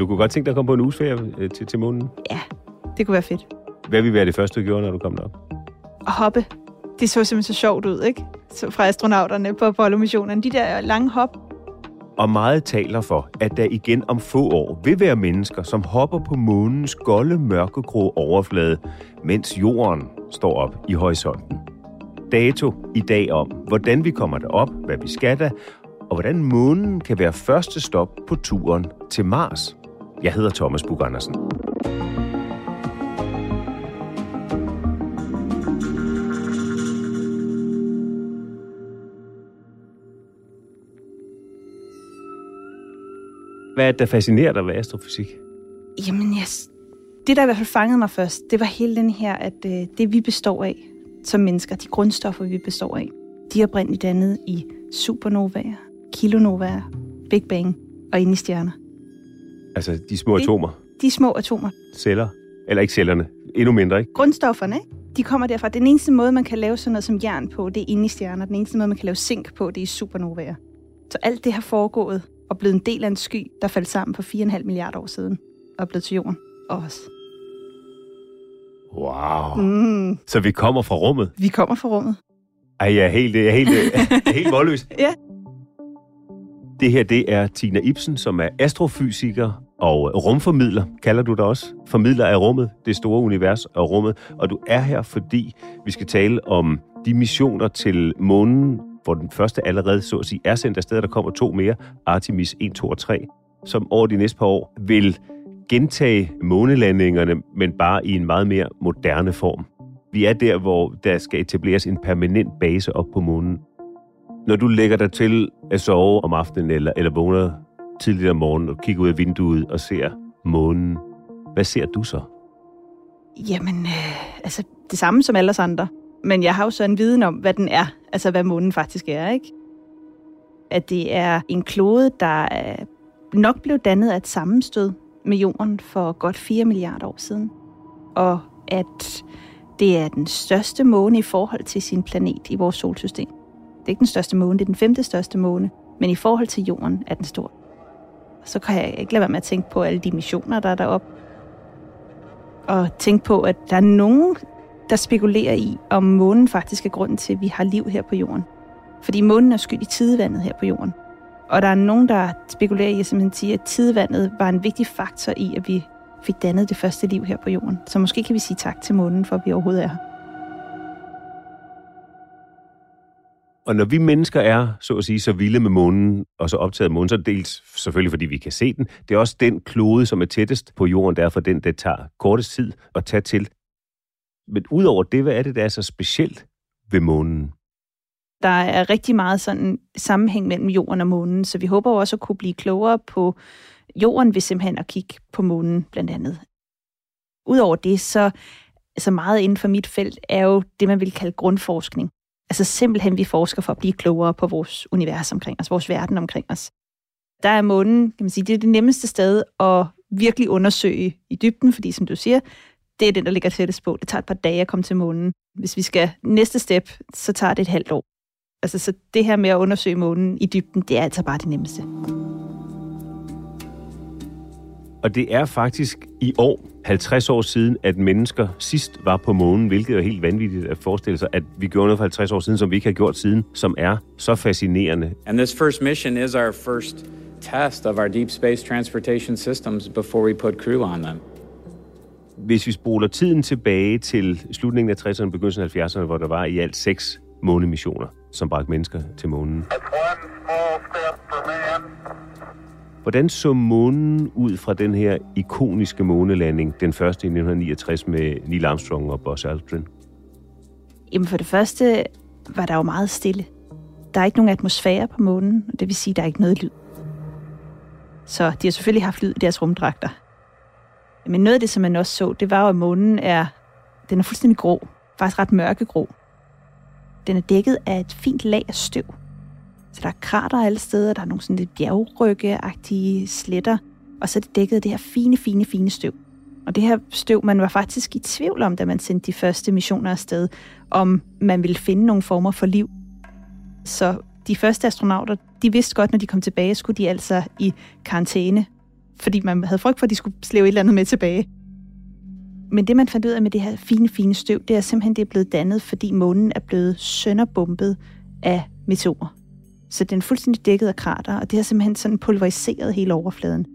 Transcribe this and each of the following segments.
Du kunne godt tænke dig at komme på en uges ferie øh, til, til månen. Ja, det kunne være fedt. Hvad vil være det første, du gjorde, når du kom derop? At hoppe. Det så simpelthen så sjovt ud, ikke? Så fra astronauterne på Apollo-missionen. De der lange hop. Og meget taler for, at der igen om få år vil være mennesker, som hopper på månens golde, mørkegrå overflade, mens jorden står op i horisonten. Dato i dag om, hvordan vi kommer derop, hvad vi skal da, og hvordan månen kan være første stop på turen til Mars. Jeg hedder Thomas Bug Andersen. Hvad er det, der fascinerer dig ved astrofysik? Jamen, jeg, det der i hvert fald fangede mig først, det var hele den her, at øh, det vi består af som mennesker, de grundstoffer, vi består af, de er oprindeligt dannet i supernovaer, kilonovaer, Big Bang og inde i stjerner. Altså de små Det- atomer, De små atomer, celler, eller ikke cellerne, endnu mindre, ikke? grundstofferne, ikke? de kommer derfra. Den eneste måde, man kan lave sådan noget som jern på, det er inde i stjerner. Den eneste måde, man kan lave zink på, det er i supernovaer. Så alt det har foregået og blevet en del af en sky, der faldt sammen for 4,5 milliarder år siden og er blevet til jorden og os. Wow. Mm, Så vi kommer fra rummet. vi kommer fra rummet. Ej, jeg er helt, jeg er helt, jeg er helt målløs. Ja. Det her, det er Tina Ibsen, som er astrofysiker og rumformidler, kalder du det også. Formidler af rummet, det store univers og rummet. Og du er her, fordi vi skal tale om de missioner til månen, hvor den første allerede, så at sige, er sendt afsted, der kommer to mere, Artemis 1, 2 og 3, som over de næste par år vil gentage månelandingerne, men bare i en meget mere moderne form. Vi er der, hvor der skal etableres en permanent base op på månen. Når du lægger dig til at sove om aftenen, eller, eller vågner tidligt om morgenen og kigger ud af vinduet og ser månen, hvad ser du så? Jamen, øh, altså det samme som alle os andre. Men jeg har jo så en viden om, hvad den er. Altså, hvad månen faktisk er, ikke? At det er en klode, der nok blev dannet af et sammenstød med jorden for godt 4 milliarder år siden. Og at det er den største måne i forhold til sin planet i vores solsystem. Det er ikke den største måne, det er den femte største måne. Men i forhold til jorden er den stor. Så kan jeg ikke lade være med at tænke på alle de missioner, der er deroppe og tænke på, at der er nogen, der spekulerer i, om månen faktisk er grunden til, at vi har liv her på jorden. Fordi månen er skyld i tidevandet her på jorden. Og der er nogen, der spekulerer i at simpelthen sige, at tidevandet var en vigtig faktor i, at vi fik dannet det første liv her på jorden. Så måske kan vi sige tak til månen, for at vi overhovedet er her. Og når vi mennesker er, så at sige, så vilde med månen, og så optaget af månen, så er det dels selvfølgelig, fordi vi kan se den. Det er også den klode, som er tættest på jorden, derfor den, det tager kortest tid at tage til. Men udover det, hvad er det, der er så specielt ved månen? Der er rigtig meget sådan sammenhæng mellem jorden og månen, så vi håber jo også at kunne blive klogere på jorden ved simpelthen at kigge på månen blandt andet. Udover det, så altså meget inden for mit felt er jo det, man vil kalde grundforskning. Altså simpelthen, vi forsker for at blive klogere på vores univers omkring os, vores verden omkring os. Der er månen, kan man sige, det er det nemmeste sted at virkelig undersøge i dybden, fordi som du siger, det er den, der ligger tættest på. Det tager et par dage at komme til månen. Hvis vi skal næste step, så tager det et halvt år. Altså, så det her med at undersøge månen i dybden, det er altså bare det nemmeste. Og det er faktisk i år 50 år siden, at mennesker sidst var på månen, hvilket er helt vanvittigt at forestille sig, at vi gjorde noget for 50 år siden, som vi ikke har gjort siden, som er så fascinerende. And this first mission is our first test of our deep space transportation systems before we put crew on them. Hvis vi spoler tiden tilbage til slutningen af 60'erne og begyndelsen af 70'erne, hvor der var i alt seks månemissioner, som bragte mennesker til månen. Hvordan så månen ud fra den her ikoniske månelanding, den første i 1969 med Neil Armstrong og Buzz Aldrin? Jamen for det første var der jo meget stille. Der er ikke nogen atmosfære på månen, og det vil sige, at der er ikke noget lyd. Så de har selvfølgelig haft lyd i deres rumdragter. Men noget af det, som man også så, det var jo, at månen er, den er fuldstændig grå. Faktisk ret mørkegrå. Den er dækket af et fint lag af støv. Så der er krater alle steder, der er nogle sådan lidt bjergrygge-agtige sletter, og så er det dækket af det her fine, fine, fine støv. Og det her støv, man var faktisk i tvivl om, da man sendte de første missioner afsted, om man ville finde nogle former for liv. Så de første astronauter, de vidste godt, når de kom tilbage, skulle de altså i karantæne, fordi man havde frygt for, at de skulle slæve et eller andet med tilbage. Men det, man fandt ud af med det her fine, fine støv, det er simpelthen, det er blevet dannet, fordi månen er blevet sønderbumpet af meteorer. Så den er fuldstændig dækket af krater, og det har simpelthen sådan pulveriseret hele overfladen.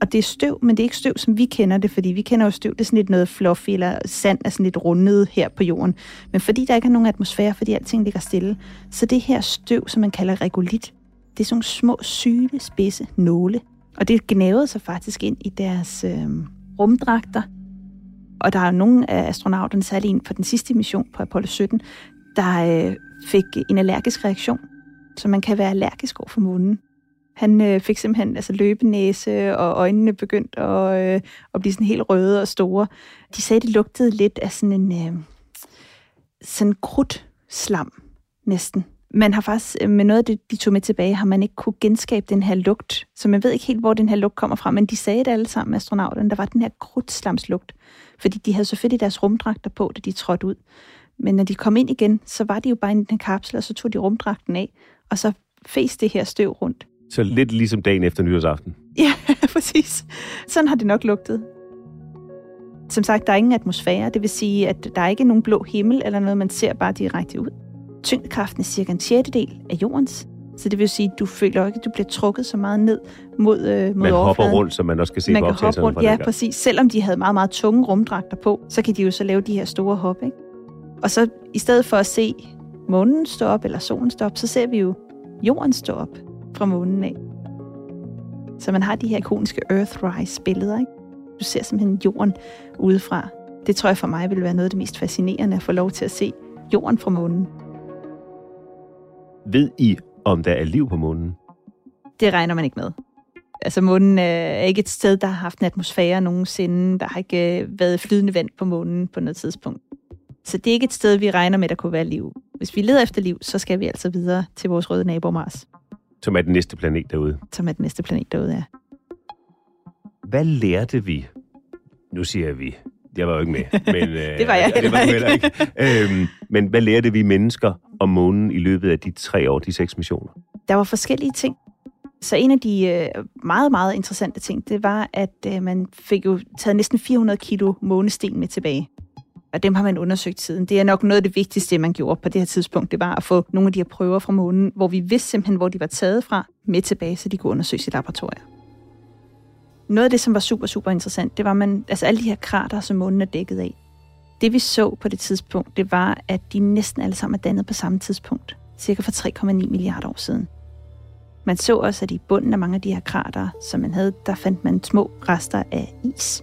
Og det er støv, men det er ikke støv, som vi kender det, fordi vi kender jo støv, det er sådan lidt noget fluffy, eller sand er sådan lidt rundet her på jorden. Men fordi der ikke er nogen atmosfære, fordi alting ligger stille, så det her støv, som man kalder regolit, det er sådan nogle små, syge, spidse nåle. Og det gnavede sig faktisk ind i deres øh, rumdragter. Og der er nogle af astronauterne, særligt en på den sidste mission på Apollo 17, der øh, fik en allergisk reaktion så man kan være allergisk over for månen. Han øh, fik simpelthen altså, løbenæse, og øjnene begyndte at, øh, at blive sådan helt røde og store. De sagde, det lugtede lidt af sådan en øh, sådan krudtslam næsten. Man har faktisk, øh, med noget af det, de tog med tilbage, har man ikke kunne genskabe den her lugt. Så man ved ikke helt, hvor den her lugt kommer fra, men de sagde det alle sammen, astronauterne, der var den her krudtslamslugt. Fordi de havde selvfølgelig deres rumdragter på, da de trådte ud. Men når de kom ind igen, så var de jo bare i den her kapsel, og så tog de rumdragten af, og så fæs det her støv rundt. Så lidt ligesom dagen efter nytårsaften. Ja, præcis. Sådan har det nok lugtet. Som sagt, der er ingen atmosfære. Det vil sige, at der er ikke nogen blå himmel eller noget, man ser bare direkte ud. Tyngdekraften er cirka en sjettedel af jordens. Så det vil sige, at du føler ikke, at du bliver trukket så meget ned mod, øh, mod Man hopper overfladen. rundt, så man også kan se man på kan hoppe rundt, ja, præcis. Selvom de havde meget, meget tunge rumdragter på, så kan de jo så lave de her store hop, ikke? Og så i stedet for at se månen stå op, eller solen stå op, så ser vi jo jorden stå op fra månen af. Så man har de her ikoniske Earthrise-billeder, ikke? Du ser simpelthen jorden udefra. Det tror jeg for mig vil være noget af det mest fascinerende, at få lov til at se jorden fra månen. Ved I, om der er liv på månen? Det regner man ikke med. Altså månen er ikke et sted, der har haft en atmosfære nogensinde. Der har ikke øh, været flydende vand på månen på noget tidspunkt. Så det er ikke et sted, vi regner med, der kunne være liv. Hvis vi leder efter liv, så skal vi altså videre til vores røde nabo Mars, Som er den næste planet derude. som er den næste planet derude er. Hvad lærte vi? Nu siger jeg vi. Jeg var jo ikke med. Men, øh, Det var jeg det var heller heller ikke. øhm, men hvad lærte vi mennesker om månen i løbet af de tre år, de seks missioner? Der var forskellige ting. Så en af de øh, meget, meget interessante ting, det var, at øh, man fik jo taget næsten 400 kilo månesten med tilbage. Og dem har man undersøgt siden. Det er nok noget af det vigtigste, man gjorde på det her tidspunkt. Det var at få nogle af de her prøver fra månen, hvor vi vidste simpelthen, hvor de var taget fra, med tilbage, så de kunne undersøges i laboratorier. Noget af det, som var super, super interessant, det var man, altså alle de her krater, som månen er dækket af. Det vi så på det tidspunkt, det var, at de næsten alle sammen er dannet på samme tidspunkt. Cirka for 3,9 milliarder år siden. Man så også, at i bunden af mange af de her krater, som man havde, der fandt man små rester af is.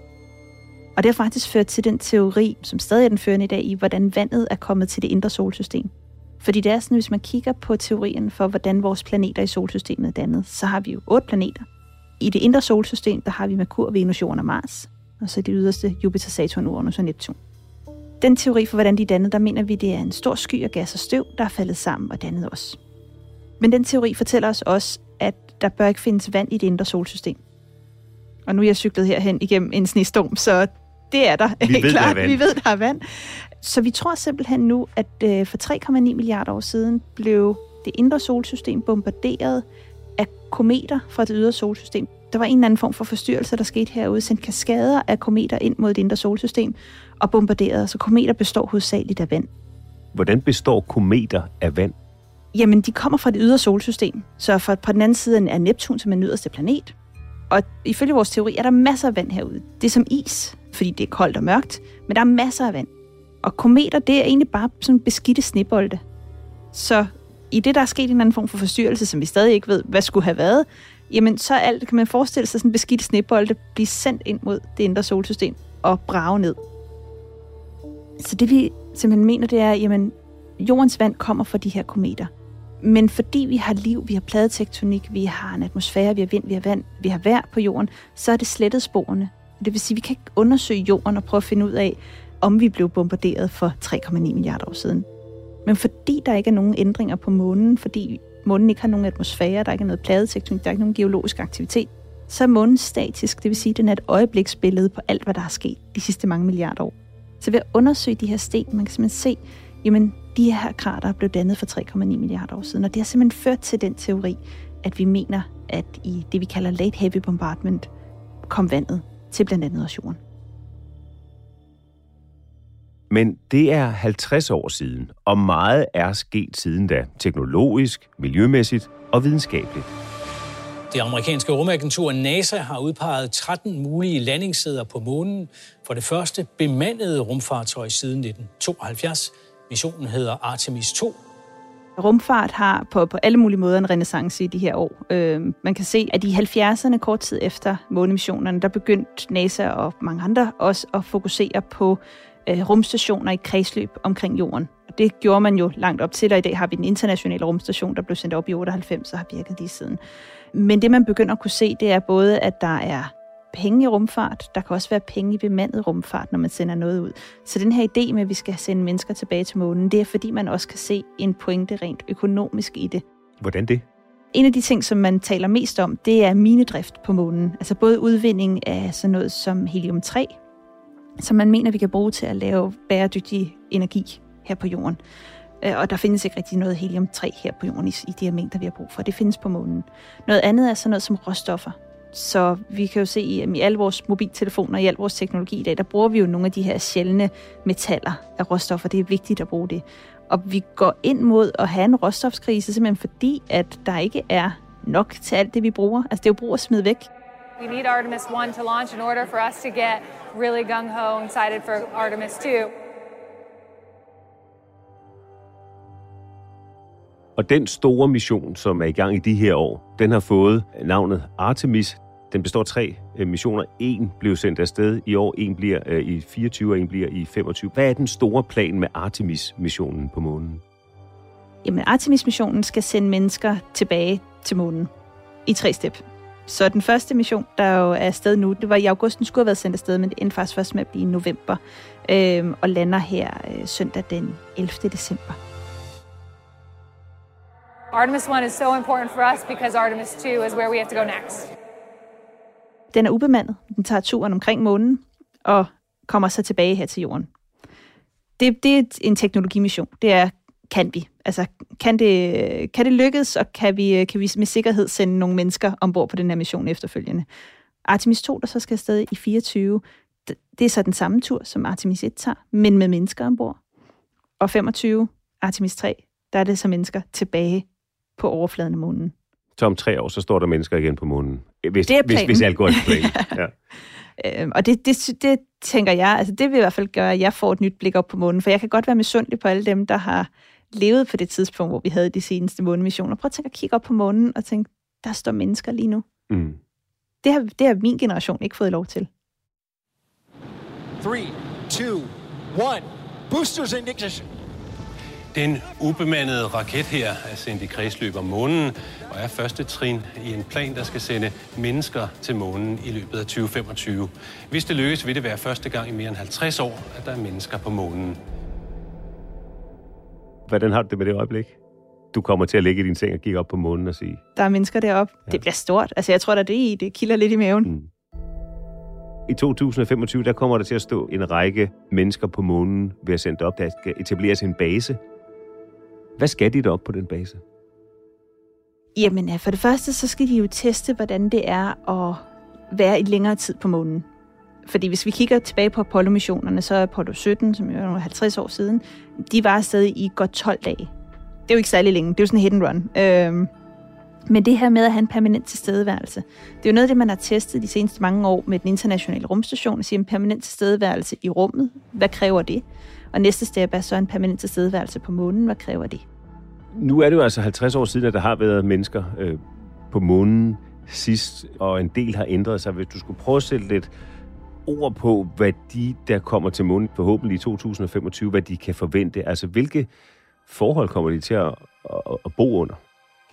Og det har faktisk ført til den teori, som stadig er den førende i dag, i hvordan vandet er kommet til det indre solsystem. Fordi det er sådan, hvis man kigger på teorien for, hvordan vores planeter i solsystemet er dannet, så har vi jo otte planeter. I det indre solsystem, der har vi Merkur, Venus, Jorden og Mars, og så det yderste Jupiter, Saturn, Uranus og Neptun. Den teori for, hvordan de er dannet, der mener vi, det er en stor sky af gas og støv, der er faldet sammen og dannet os. Men den teori fortæller os også, at der bør ikke findes vand i det indre solsystem. Og nu er jeg cyklet herhen igennem en snestorm, så det er der Vi ved, der er klart. vand. Vi ved, der er vand. Så vi tror simpelthen nu, at øh, for 3,9 milliarder år siden blev det indre solsystem bombarderet af kometer fra det ydre solsystem. Der var en eller anden form for forstyrrelse, der skete herude, sendt kaskader af kometer ind mod det indre solsystem og bombarderede. Så kometer består hovedsageligt af vand. Hvordan består kometer af vand? Jamen, de kommer fra det ydre solsystem. Så fra, på den anden side er Neptun, som er den yderste planet. Og ifølge vores teori er der masser af vand herude. Det er som is, fordi det er koldt og mørkt, men der er masser af vand. Og kometer, det er egentlig bare sådan beskidte snebolde. Så i det, der er sket en eller anden form for forstyrrelse, som vi stadig ikke ved, hvad skulle have været, jamen så alt, kan man forestille sig sådan beskidte snebolde blive sendt ind mod det indre solsystem og brage ned. Så det vi simpelthen mener, det er, jamen jordens vand kommer fra de her kometer. Men fordi vi har liv, vi har pladetektonik, vi har en atmosfære, vi har vind, vi har vand, vi har vejr på jorden, så er det slettet sporene. Det vil sige, at vi kan ikke undersøge jorden og prøve at finde ud af, om vi blev bombarderet for 3,9 milliarder år siden. Men fordi der ikke er nogen ændringer på månen, fordi månen ikke har nogen atmosfære, der ikke er noget pladetektonik, der er ikke nogen geologisk aktivitet, så er månen statisk. Det vil sige, at den er et øjebliksbillede på alt, hvad der er sket de sidste mange milliarder år. Så ved at undersøge de her sten, man kan simpelthen se, jamen de her krater blev dannet for 3,9 milliarder år siden, og det har simpelthen ført til den teori, at vi mener, at i det, vi kalder late heavy bombardment, kom vandet til blandt andet også jorden. Men det er 50 år siden, og meget er sket siden da, teknologisk, miljømæssigt og videnskabeligt. Det amerikanske rumagentur NASA har udpeget 13 mulige landingssteder på månen for det første bemandede rumfartøj siden 1972. Missionen hedder Artemis 2. Rumfart har på, på alle mulige måder en renaissance i de her år. Øh, man kan se, at i 70'erne, kort tid efter månemissionerne, der begyndte NASA og mange andre også at fokusere på øh, rumstationer i kredsløb omkring jorden. Og det gjorde man jo langt op til, og i dag har vi den internationale rumstation, der blev sendt op i 98 og har virket lige siden. Men det, man begynder at kunne se, det er både, at der er penge i rumfart. Der kan også være penge i bemandet rumfart, når man sender noget ud. Så den her idé med, at vi skal sende mennesker tilbage til månen, det er fordi, man også kan se en pointe rent økonomisk i det. Hvordan det? En af de ting, som man taler mest om, det er minedrift på månen. Altså både udvinding af sådan noget som helium-3, som man mener, vi kan bruge til at lave bæredygtig energi her på jorden. Øh, Og der findes ikke rigtig noget helium-3 her på jorden i, i de her mængder, vi har brug for. Det findes på månen. Noget andet er sådan noget som råstoffer. Så vi kan jo se, at i alle vores mobiltelefoner, i al vores teknologi i dag, der bruger vi jo nogle af de her sjældne metaller af råstoffer. Det er vigtigt at bruge det. Og vi går ind mod at have en råstofskrise, simpelthen fordi, at der ikke er nok til alt det, vi bruger. Altså det er jo brug at smide væk. We need Artemis 1 to launch in order for us to get really gung ho and excited for Artemis 2. Og den store mission, som er i gang i de her år, den har fået navnet Artemis. Den består af tre øh, missioner. En blev sendt afsted i år, en bliver øh, i 24, og en bliver i 25. Hvad er den store plan med Artemis-missionen på månen? Jamen, Artemis-missionen skal sende mennesker tilbage til månen i tre step. Så den første mission, der jo er afsted nu, det var i august, den skulle have været sendt afsted, men det endte faktisk først med at blive i november, øhm, og lander her øh, søndag den 11. december. Artemis 1 is so important for us because Artemis 2 is where we have to go next. Den er ubemandet. Den tager turen omkring månen og kommer så tilbage her til jorden. Det, det er en teknologimission. Det er, kan vi? Altså, kan det, kan det lykkes, og kan vi, kan vi med sikkerhed sende nogle mennesker ombord på den her mission efterfølgende? Artemis 2, der så skal afsted i 24, det er så den samme tur, som Artemis 1 tager, men med mennesker ombord. Og 25, Artemis 3, der er det så mennesker tilbage på overfladen af månen. Så om tre år, så står der mennesker igen på månen. Hvis, Det er hvis, planen. hvis alt går efter planen. ja. Øhm, og det, det, det tænker jeg, altså det vil i hvert fald gøre, at jeg får et nyt blik op på månen, for jeg kan godt være misundelig på alle dem, der har levet på det tidspunkt, hvor vi havde de seneste månemissioner. Prøv at tænke at kigge op på månen og tænke, der står mennesker lige nu. Mm. Det har, det har min generation ikke fået lov til. Three, two, one. Boosters ignition. Den ubemandede raket her er sendt i kredsløb om månen, og er første trin i en plan, der skal sende mennesker til månen i løbet af 2025. Hvis det lykkes, vil det være første gang i mere end 50 år, at der er mennesker på månen. Hvordan har du det med det øjeblik? Du kommer til at ligge i din seng og kigge op på månen og sige... Der er mennesker deroppe. Ja. Det bliver stort. Altså, jeg tror da, det, i, det kilder lidt i maven. Mm. I 2025, der kommer der til at stå en række mennesker på månen ved at sende op, der skal etableres en base. Hvad skal de op på den base? Jamen, for det første, så skal de jo teste, hvordan det er at være i længere tid på månen. Fordi hvis vi kigger tilbage på Apollo-missionerne, så er Apollo 17, som jo er 50 år siden, de var stadig i godt 12 dage. Det er jo ikke særlig længe. Det er jo sådan en hit and run. Øhm, men det her med at have en permanent tilstedeværelse, det er jo noget af det, man har testet de seneste mange år med den internationale rumstation, at sige en permanent tilstedeværelse i rummet. Hvad kræver det? Og næste step er så en permanent tilstedeværelse på månen. Hvad kræver det? Nu er det jo altså 50 år siden, at der har været mennesker øh, på månen sidst, og en del har ændret sig. Hvis du skulle prøve at sætte lidt ord på, hvad de, der kommer til månen forhåbentlig i 2025, hvad de kan forvente. Altså, hvilke forhold kommer de til at, at, at bo under?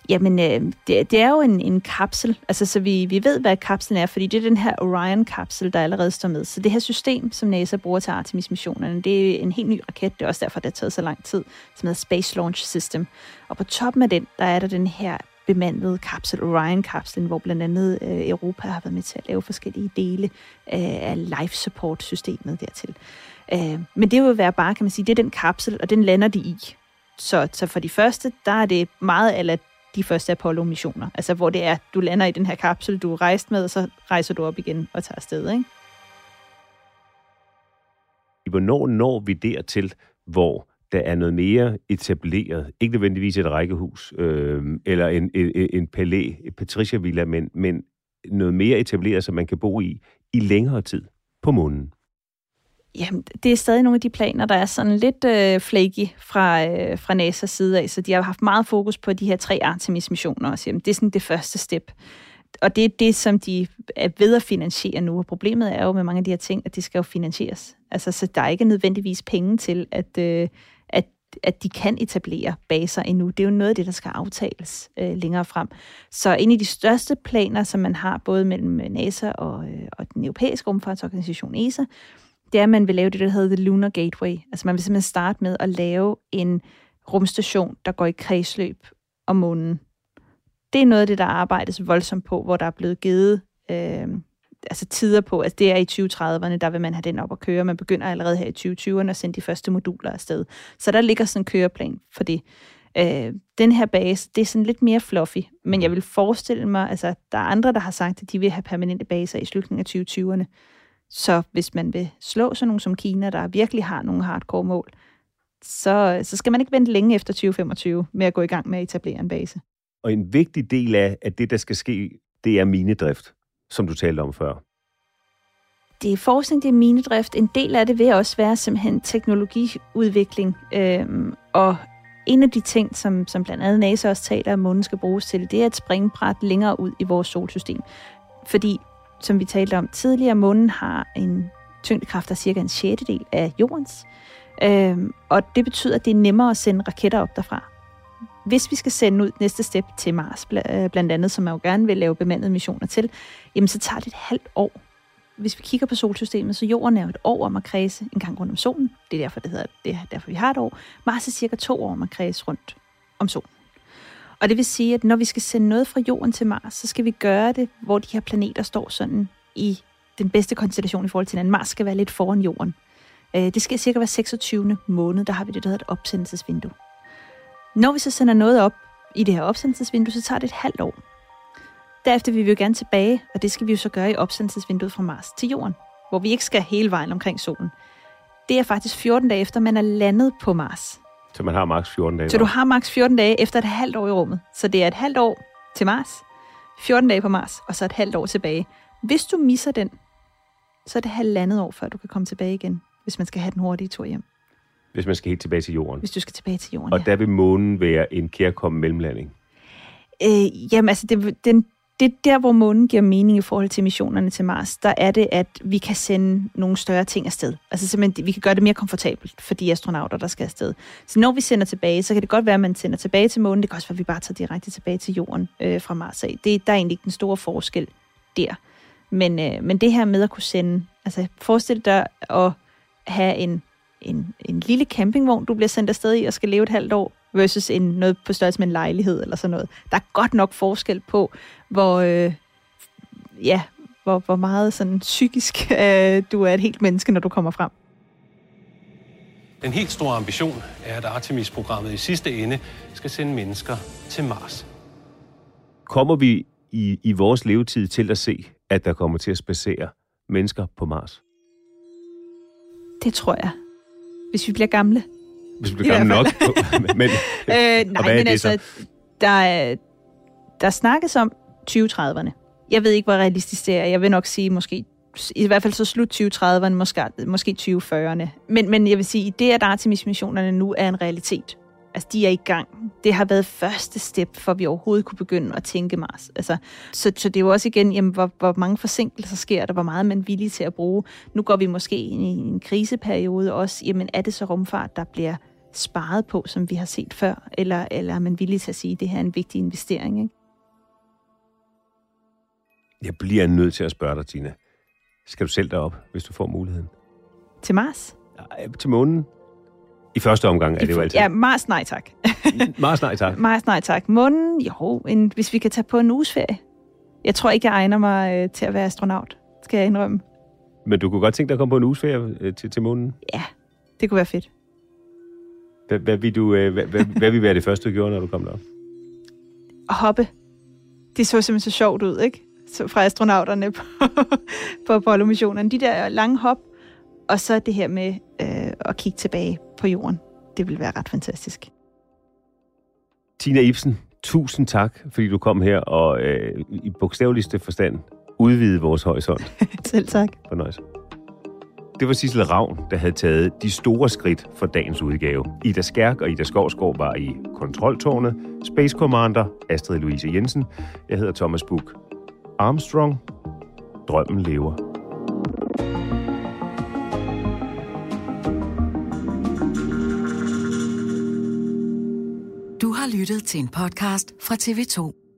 Jamen, øh, det, det er jo en, en kapsel, altså så vi, vi ved, hvad kapslen er, fordi det er den her Orion-kapsel, der allerede står med. Så det her system, som NASA bruger til Artemis-missionerne, det er en helt ny raket, det er også derfor, det har taget så lang tid, som hedder Space Launch System. Og på toppen af den, der er der den her bemandede kapsel, Orion-kapslen, hvor blandt andet øh, Europa har været med til at lave forskellige dele øh, af life support-systemet dertil. Øh, men det vil være bare, kan man sige, det er den kapsel, og den lander de i. Så, så for de første, der er det meget eller de første Apollo-missioner. Altså hvor det er, du lander i den her kapsel, du er rejst med, og så rejser du op igen og tager afsted, ikke? Hvornår når vi dertil, hvor der er noget mere etableret, ikke nødvendigvis et rækkehus, øh, eller en, en, en palæ, et Patricia Villa, men, men noget mere etableret, som man kan bo i i længere tid på månen. Jamen, det er stadig nogle af de planer, der er sådan lidt øh, flaky fra, øh, fra NASA's side af, så de har haft meget fokus på de her tre Artemis-missioner, og siger, det er sådan det første step. Og det er det, som de er ved at finansiere nu, og problemet er jo med mange af de her ting, at de skal jo finansieres. Altså, så der er ikke nødvendigvis penge til, at, øh, at, at de kan etablere baser endnu. Det er jo noget af det, der skal aftales øh, længere frem. Så en af de største planer, som man har, både mellem øh, NASA og, øh, og den europæiske rumfartsorganisation ESA, det er, at man vil lave det, der hedder The Lunar Gateway. Altså man vil simpelthen starte med at lave en rumstation, der går i kredsløb om månen. Det er noget af det, der arbejdes voldsomt på, hvor der er blevet givet øh, altså tider på, at altså det er i 2030'erne, der vil man have den op at køre. Man begynder allerede her i 2020'erne at sende de første moduler afsted. Så der ligger sådan en køreplan for det. Øh, den her base, det er sådan lidt mere fluffy, men jeg vil forestille mig, altså der er andre, der har sagt, at de vil have permanente baser i slutningen af 2020'erne. Så hvis man vil slå sådan nogen som Kina, der virkelig har nogle hardcore mål, så, så skal man ikke vente længe efter 2025 med at gå i gang med at etablere en base. Og en vigtig del af, at det, der skal ske, det er minedrift, som du talte om før. Det er forskning, det er minedrift. En del af det vil også være simpelthen teknologiudvikling. Øhm, og en af de ting, som, som blandt andet NASA også taler om, månen skal bruges til, det er et springbræt længere ud i vores solsystem. Fordi som vi talte om tidligere, månen har en tyngdekraft, der er cirka en sjettedel af jordens. Øhm, og det betyder, at det er nemmere at sende raketter op derfra. Hvis vi skal sende ud næste step til Mars, øh, blandt andet, som man jo gerne vil lave bemandede missioner til, jamen så tager det et halvt år. Hvis vi kigger på solsystemet, så jorden er jo et år om at kredse en gang rundt om solen. Det er derfor, det hedder, det er derfor vi har et år. Mars er cirka to år om at kredse rundt om solen. Og det vil sige, at når vi skal sende noget fra jorden til Mars, så skal vi gøre det, hvor de her planeter står sådan i den bedste konstellation i forhold til hinanden. Mars skal være lidt foran jorden. Øh, det skal cirka være 26. måned, der har vi det, der hedder et opsendelsesvindue. Når vi så sender noget op i det her opsendelsesvindue, så tager det et halvt år. Derefter vil vi jo gerne tilbage, og det skal vi jo så gøre i opsendelsesvinduet fra Mars til Jorden, hvor vi ikke skal hele vejen omkring solen. Det er faktisk 14 dage efter, man er landet på Mars. Så man har maks 14 dage? Så du har maks 14 dage efter et halvt år i rummet. Så det er et halvt år til Mars, 14 dage på Mars, og så et halvt år tilbage. Hvis du misser den, så er det halvandet år, før du kan komme tilbage igen, hvis man skal have den hurtige tur hjem. Hvis man skal helt tilbage til jorden? Hvis du skal tilbage til jorden, Og ja. der vil månen være en kærkommen mellemlanding? Øh, jamen altså, det, den, det der, hvor månen giver mening i forhold til missionerne til Mars, der er det, at vi kan sende nogle større ting afsted. Altså simpelthen, vi kan gøre det mere komfortabelt for de astronauter, der skal afsted. Så når vi sender tilbage, så kan det godt være, at man sender tilbage til månen. Det kan også være, at vi bare tager direkte tilbage til jorden øh, fra Mars af. Det, der er egentlig ikke den store forskel der. Men, øh, men det her med at kunne sende, altså forestil dig at have en, en, en lille campingvogn, du bliver sendt afsted i og skal leve et halvt år, versus en, noget på størrelse med en lejlighed eller sådan noget. Der er godt nok forskel på, hvor, øh, ja, hvor, hvor meget sådan psykisk øh, du er et helt menneske, når du kommer frem. Den helt store ambition er, at Artemis-programmet i sidste ende skal sende mennesker til Mars. Kommer vi i, i vores levetid til at se, at der kommer til at spacere mennesker på Mars? Det tror jeg. Hvis vi bliver gamle. Hvis vi bliver gamle nok. men, øh, nej, men altså, så? der, er, der snakkes om 2030'erne. Jeg ved ikke, hvor realistisk det er. Jeg vil nok sige måske i hvert fald så slut 2030'erne, måske, måske 2040'erne. Men, men jeg vil sige, det, at Artemis-missionerne nu er en realitet, altså de er i gang. Det har været første step, for at vi overhovedet kunne begynde at tænke Mars. Altså, så, så det er jo også igen, jamen, hvor, hvor mange forsinkelser sker der, hvor meget man er villig til at bruge. Nu går vi måske ind i en kriseperiode også. Jamen er det så rumfart, der bliver sparet på, som vi har set før? Eller, eller er man villig til at sige, at det her er en vigtig investering? Ikke? Jeg bliver nødt til at spørge dig, Tina. Skal du selv derop, hvis du får muligheden? Til Mars? Ja, til månen? I første omgang er det jo altid. Ja, Mars nej tak. Mars nej tak. Mars nej tak. Månen, jo, en, hvis vi kan tage på en uges ferie. Jeg tror ikke, jeg egner mig øh, til at være astronaut, skal jeg indrømme. Men du kunne godt tænke dig at komme på en uges ferie øh, til, til månen? Ja, det kunne være fedt. Hvad, hvad, vil du, øh, hvad, hvad, hvad vil være det første, du gjorde, når du kom derop? At hoppe. Det så simpelthen så sjovt ud, ikke? Så fra astronauterne på, på Apollo-missionen. De der lange hop, og så det her med øh, at kigge tilbage på jorden. Det vil være ret fantastisk. Tina Ibsen, tusind tak, fordi du kom her og øh, i bogstaveligste forstand udvide vores horisont. Selv tak. Fornøjelse. Det var Sissel Ravn, der havde taget de store skridt for dagens udgave. Ida Skærk og Ida Skovsgaard var i kontroltårnet. Space Commander Astrid Louise Jensen. Jeg hedder Thomas Buk. Armstrong. Drømmen lever. Du har lyttet til en podcast fra TV2.